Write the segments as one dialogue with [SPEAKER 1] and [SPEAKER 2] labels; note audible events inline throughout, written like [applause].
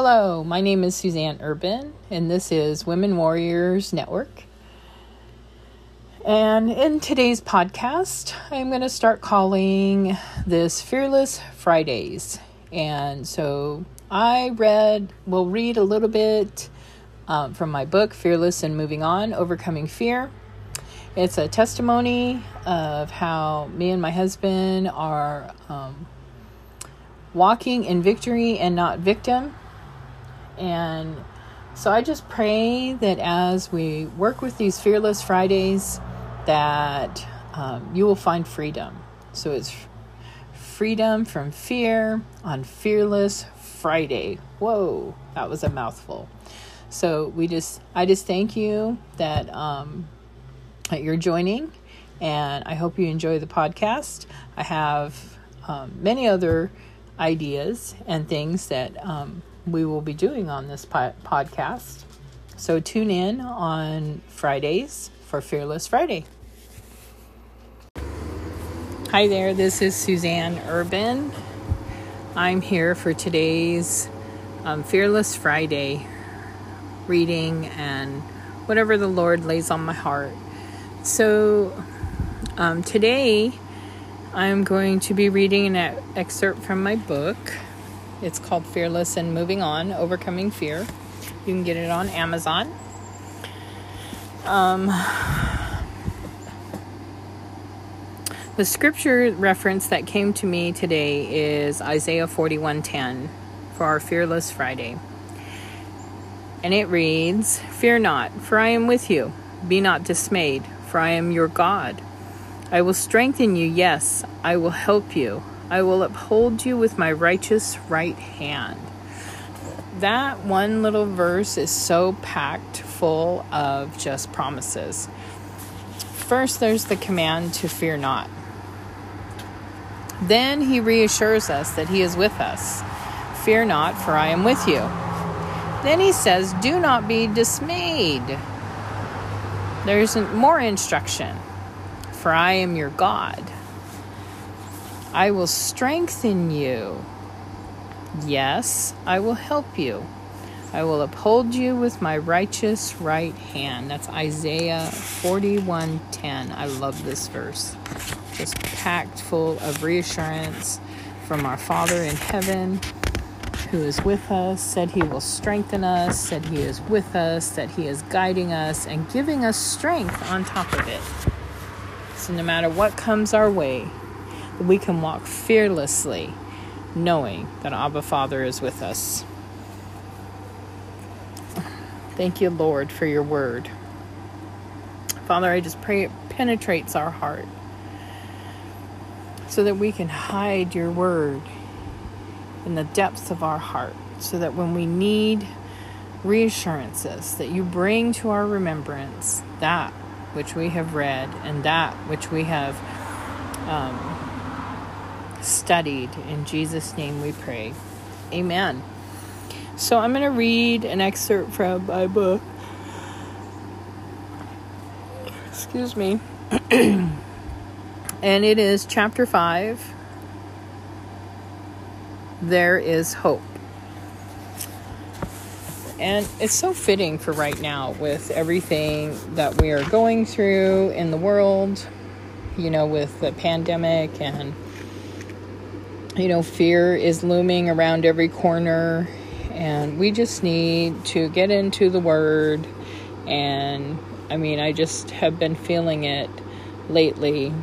[SPEAKER 1] Hello, my name is Suzanne Urban, and this is Women Warriors Network. And in today's podcast, I'm going to start calling this Fearless Fridays. And so I read, will read a little bit um, from my book, Fearless and Moving On Overcoming Fear. It's a testimony of how me and my husband are um, walking in victory and not victim and so I just pray that as we work with these Fearless Fridays, that um, you will find freedom. So it's freedom from fear on Fearless Friday. Whoa, that was a mouthful. So we just, I just thank you that um, that you're joining, and I hope you enjoy the podcast. I have um, many other ideas and things that um, we will be doing on this po- podcast. So tune in on Fridays for Fearless Friday. Hi there, this is Suzanne Urban. I'm here for today's um, Fearless Friday reading and whatever the Lord lays on my heart. So um, today I'm going to be reading an excerpt from my book it's called Fearless and Moving On Overcoming Fear. You can get it on Amazon. Um, the scripture reference that came to me today is Isaiah 41:10 for our Fearless Friday. And it reads, Fear not, for I am with you. Be not dismayed, for I am your God. I will strengthen you, yes, I will help you. I will uphold you with my righteous right hand. That one little verse is so packed full of just promises. First, there's the command to fear not. Then he reassures us that he is with us. Fear not, for I am with you. Then he says, Do not be dismayed. There's more instruction, for I am your God. I will strengthen you. Yes, I will help you. I will uphold you with my righteous right hand. That's Isaiah 41:10. I love this verse. Just packed full of reassurance from our Father in heaven who is with us, said he will strengthen us, said he is with us, that he is guiding us and giving us strength on top of it. So no matter what comes our way, we can walk fearlessly knowing that Abba Father is with us. Thank you, Lord, for your word. Father, I just pray it penetrates our heart so that we can hide your word in the depths of our heart, so that when we need reassurances, that you bring to our remembrance that which we have read and that which we have um, studied. In Jesus' name we pray. Amen. So I'm going to read an excerpt from my book. Excuse me. [clears throat] and it is chapter 5. There is hope. And it's so fitting for right now with everything that we are going through in the world, you know, with the pandemic and you know, fear is looming around every corner, and we just need to get into the Word. And I mean, I just have been feeling it lately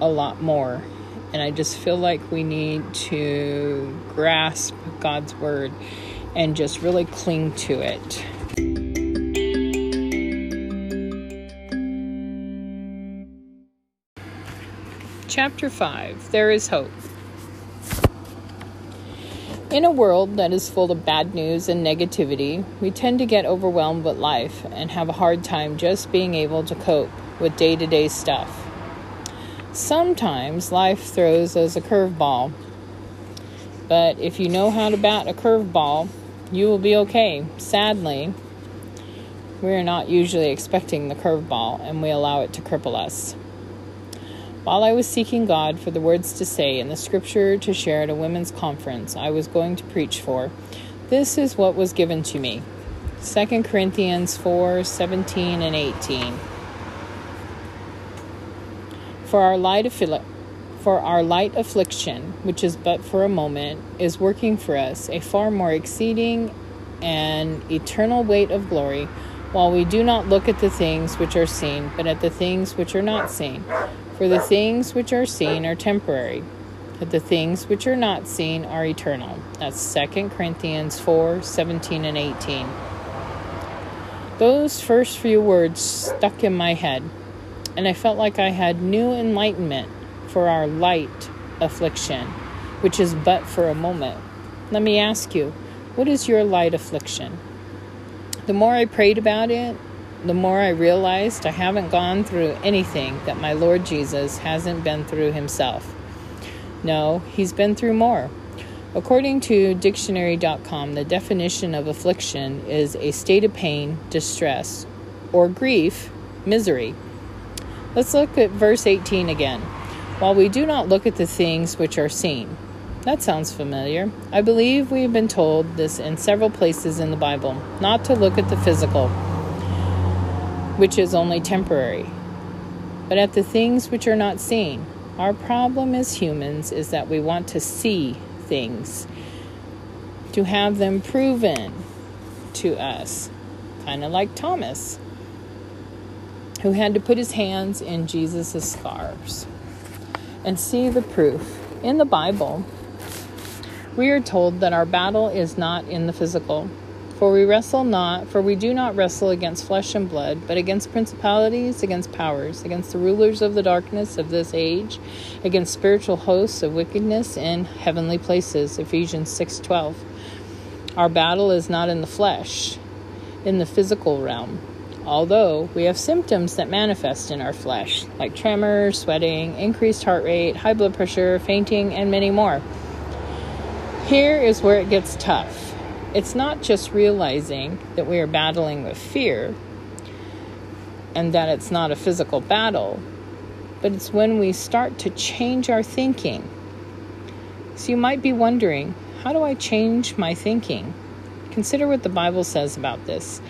[SPEAKER 1] a lot more. And I just feel like we need to grasp God's Word and just really cling to it. Chapter 5 There is Hope. In a world that is full of bad news and negativity, we tend to get overwhelmed with life and have a hard time just being able to cope with day to day stuff. Sometimes life throws us a curveball, but if you know how to bat a curveball, you will be okay. Sadly, we are not usually expecting the curveball and we allow it to cripple us. While I was seeking God for the words to say and the scripture to share at a women's conference I was going to preach for, This is what was given to me. 2 Corinthians 4 17 and 18. For our light for our light affliction, which is but for a moment, is working for us a far more exceeding and eternal weight of glory, while we do not look at the things which are seen, but at the things which are not seen. For the things which are seen are temporary, but the things which are not seen are eternal. That's 2 Corinthians 4 17 and 18. Those first few words stuck in my head, and I felt like I had new enlightenment for our light affliction, which is but for a moment. Let me ask you, what is your light affliction? The more I prayed about it, the more I realized I haven't gone through anything that my Lord Jesus hasn't been through himself. No, he's been through more. According to dictionary.com, the definition of affliction is a state of pain, distress, or grief, misery. Let's look at verse 18 again. While we do not look at the things which are seen. That sounds familiar. I believe we have been told this in several places in the Bible not to look at the physical, which is only temporary, but at the things which are not seen. Our problem as humans is that we want to see things, to have them proven to us, kind of like Thomas, who had to put his hands in Jesus' scars and see the proof. In the Bible, we are told that our battle is not in the physical. For we wrestle not, for we do not wrestle against flesh and blood, but against principalities, against powers, against the rulers of the darkness of this age, against spiritual hosts of wickedness in heavenly places. Ephesians 6:12. Our battle is not in the flesh, in the physical realm although we have symptoms that manifest in our flesh, like tremors, sweating, increased heart rate, high blood pressure, fainting, and many more. Here is where it gets tough. It's not just realizing that we are battling with fear and that it's not a physical battle, but it's when we start to change our thinking. So you might be wondering, how do I change my thinking? Consider what the Bible says about this.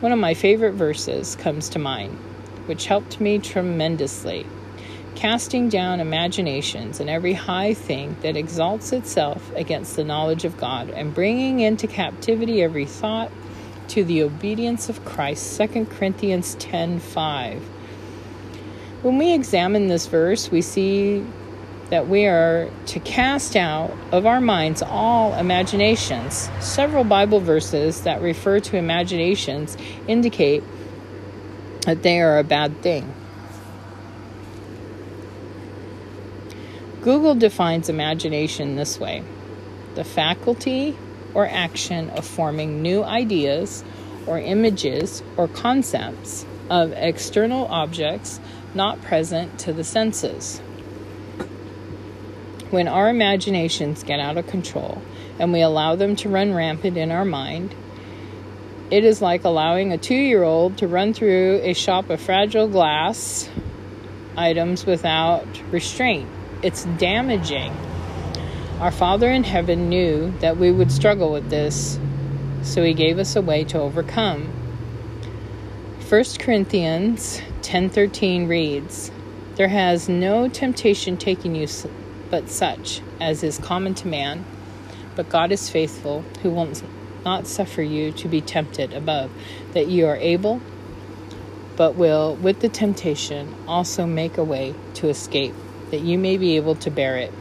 [SPEAKER 1] One of my favorite verses comes to mind, which helped me tremendously. Casting down imaginations and every high thing that exalts itself against the knowledge of God, and bringing into captivity every thought to the obedience of Christ. 2 Corinthians 10 5. When we examine this verse, we see that we are to cast out of our minds all imaginations. Several Bible verses that refer to imaginations indicate that they are a bad thing. Google defines imagination this way the faculty or action of forming new ideas or images or concepts of external objects not present to the senses. When our imaginations get out of control and we allow them to run rampant in our mind, it is like allowing a two year old to run through a shop of fragile glass items without restraint. It's damaging. Our Father in heaven knew that we would struggle with this, so He gave us a way to overcome. 1 Corinthians 10:13 reads, "There has no temptation taken you but such as is common to man. But God is faithful, who will not suffer you to be tempted above that you are able, but will, with the temptation, also make a way to escape, that you may be able to bear it.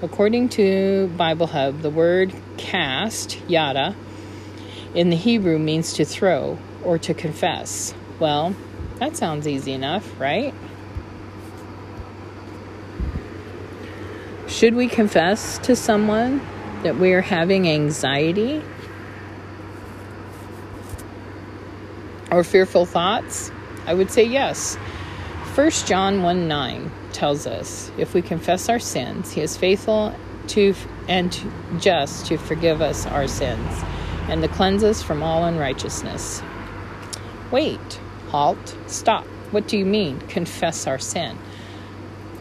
[SPEAKER 1] According to Bible Hub, the word cast, yada, in the Hebrew means to throw or to confess. Well, that sounds easy enough, right? Should we confess to someone that we are having anxiety or fearful thoughts? I would say yes. 1 John 1 9 tells us if we confess our sins, he is faithful to and to, just to forgive us our sins and to cleanse us from all unrighteousness. Wait, halt, stop. What do you mean, confess our sin?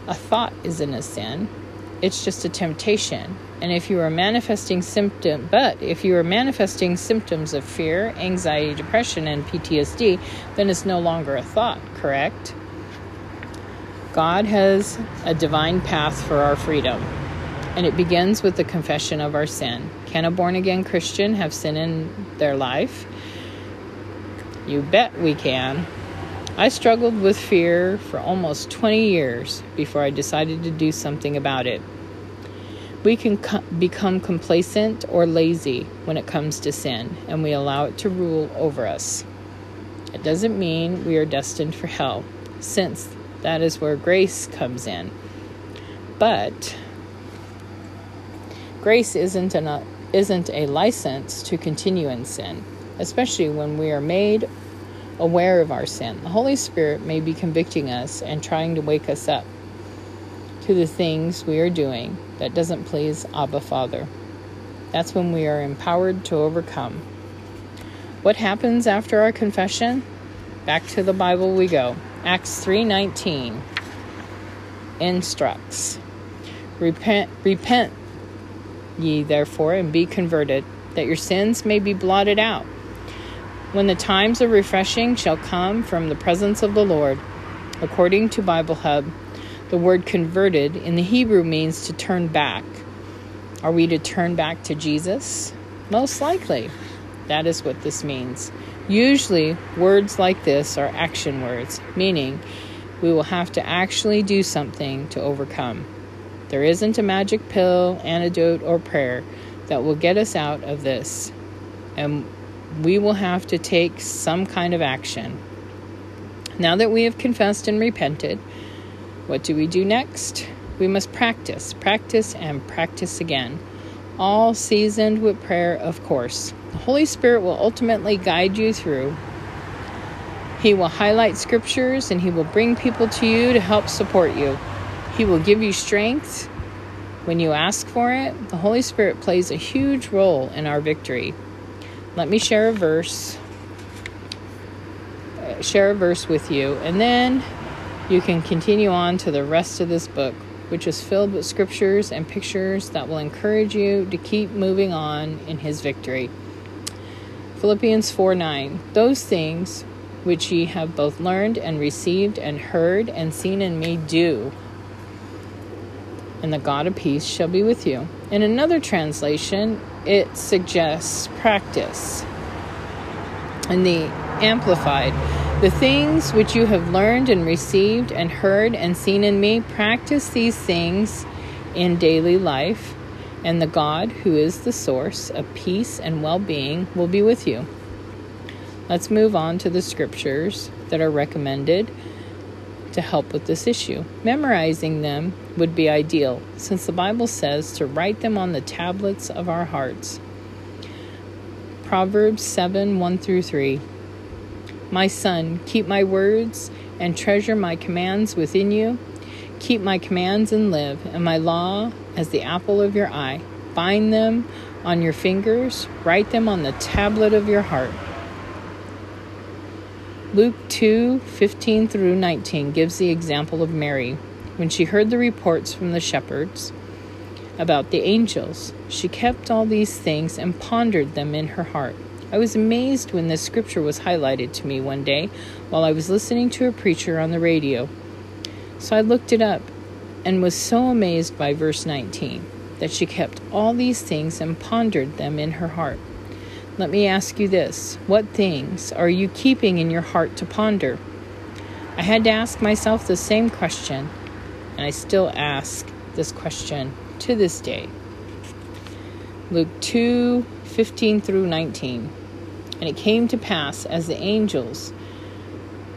[SPEAKER 1] A thought isn't a sin, it's just a temptation. And if you are manifesting symptom, but if you are manifesting symptoms of fear, anxiety, depression, and PTSD, then it's no longer a thought, correct? God has a divine path for our freedom, and it begins with the confession of our sin. Can a born again Christian have sin in their life? You bet we can. I struggled with fear for almost 20 years before I decided to do something about it. We can co- become complacent or lazy when it comes to sin, and we allow it to rule over us. It doesn't mean we are destined for hell, since that is where grace comes in. But grace isn't an, isn't a license to continue in sin, especially when we are made aware of our sin. The Holy Spirit may be convicting us and trying to wake us up to the things we are doing that doesn't please Abba Father. That's when we are empowered to overcome. What happens after our confession? Back to the Bible we go. Acts 3:19 instructs, "Repent, repent ye therefore and be converted, that your sins may be blotted out." When the times of refreshing shall come from the presence of the Lord, according to Bible Hub, the word converted in the Hebrew means to turn back. Are we to turn back to Jesus? Most likely. That is what this means. Usually, words like this are action words, meaning we will have to actually do something to overcome. There isn't a magic pill, antidote, or prayer that will get us out of this, and we will have to take some kind of action. Now that we have confessed and repented, what do we do next? We must practice, practice, and practice again, all seasoned with prayer, of course. Holy Spirit will ultimately guide you through. He will highlight scriptures and He will bring people to you to help support you. He will give you strength when you ask for it. The Holy Spirit plays a huge role in our victory. Let me share a verse uh, share a verse with you and then you can continue on to the rest of this book which is filled with scriptures and pictures that will encourage you to keep moving on in his victory. Philippians 4 9. Those things which ye have both learned and received and heard and seen in me do, and the God of peace shall be with you. In another translation, it suggests practice. In the Amplified, the things which you have learned and received and heard and seen in me, practice these things in daily life and the God, who is the source of peace and well being, will be with you. Let's move on to the scriptures that are recommended to help with this issue. Memorizing them would be ideal, since the Bible says to write them on the tablets of our hearts. Proverbs 7 1 through 3. My son, keep my words and treasure my commands within you. Keep my commands and live, and my law as the apple of your eye. Bind them on your fingers, write them on the tablet of your heart. Luke 2 15 through 19 gives the example of Mary. When she heard the reports from the shepherds about the angels, she kept all these things and pondered them in her heart. I was amazed when this scripture was highlighted to me one day while I was listening to a preacher on the radio. So I looked it up and was so amazed by verse 19 that she kept all these things and pondered them in her heart. Let me ask you this what things are you keeping in your heart to ponder? I had to ask myself the same question, and I still ask this question to this day. Luke 2 15 through 19. And it came to pass as the angels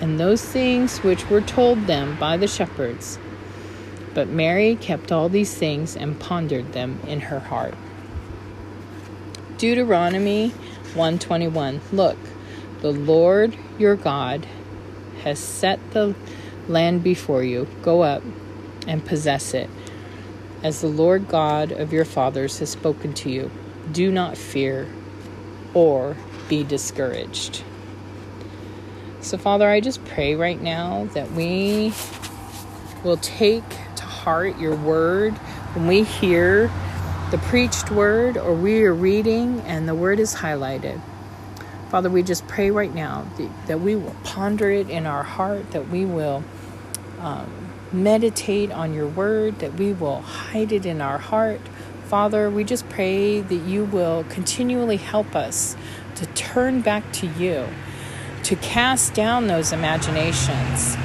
[SPEAKER 1] and those things which were told them by the shepherds. But Mary kept all these things and pondered them in her heart. Deuteronomy 121. Look, the Lord your God has set the land before you. Go up and possess it, as the Lord God of your fathers has spoken to you. Do not fear or be discouraged. So, Father, I just pray right now that we will take to heart your word when we hear the preached word or we are reading and the word is highlighted. Father, we just pray right now that we will ponder it in our heart, that we will um, meditate on your word, that we will hide it in our heart. Father, we just pray that you will continually help us to turn back to you, to cast down those imaginations,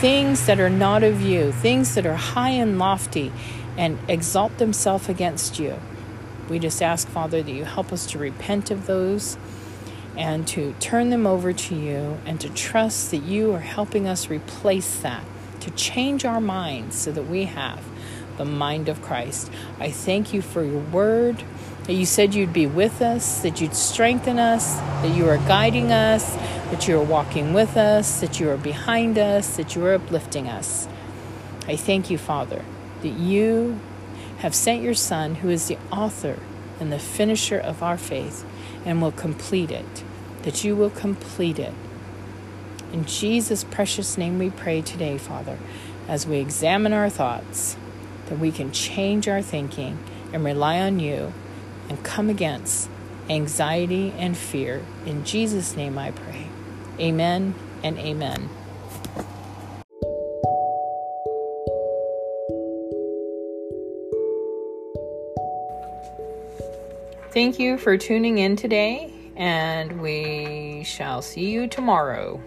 [SPEAKER 1] things that are not of you, things that are high and lofty, and exalt themselves against you. We just ask, Father, that you help us to repent of those and to turn them over to you and to trust that you are helping us replace that, to change our minds so that we have the mind of Christ. I thank you for your word, that you said you'd be with us, that you'd strengthen us, that you are guiding us, that you are walking with us, that you are behind us, that you are uplifting us. I thank you, Father, that you have sent your Son, who is the author and the finisher of our faith, and will complete it that you will complete it. In Jesus' precious name we pray today, Father, as we examine our thoughts, that we can change our thinking and rely on you and come against anxiety and fear. In Jesus' name I pray. Amen and amen. Thank you for tuning in today and we shall see you tomorrow.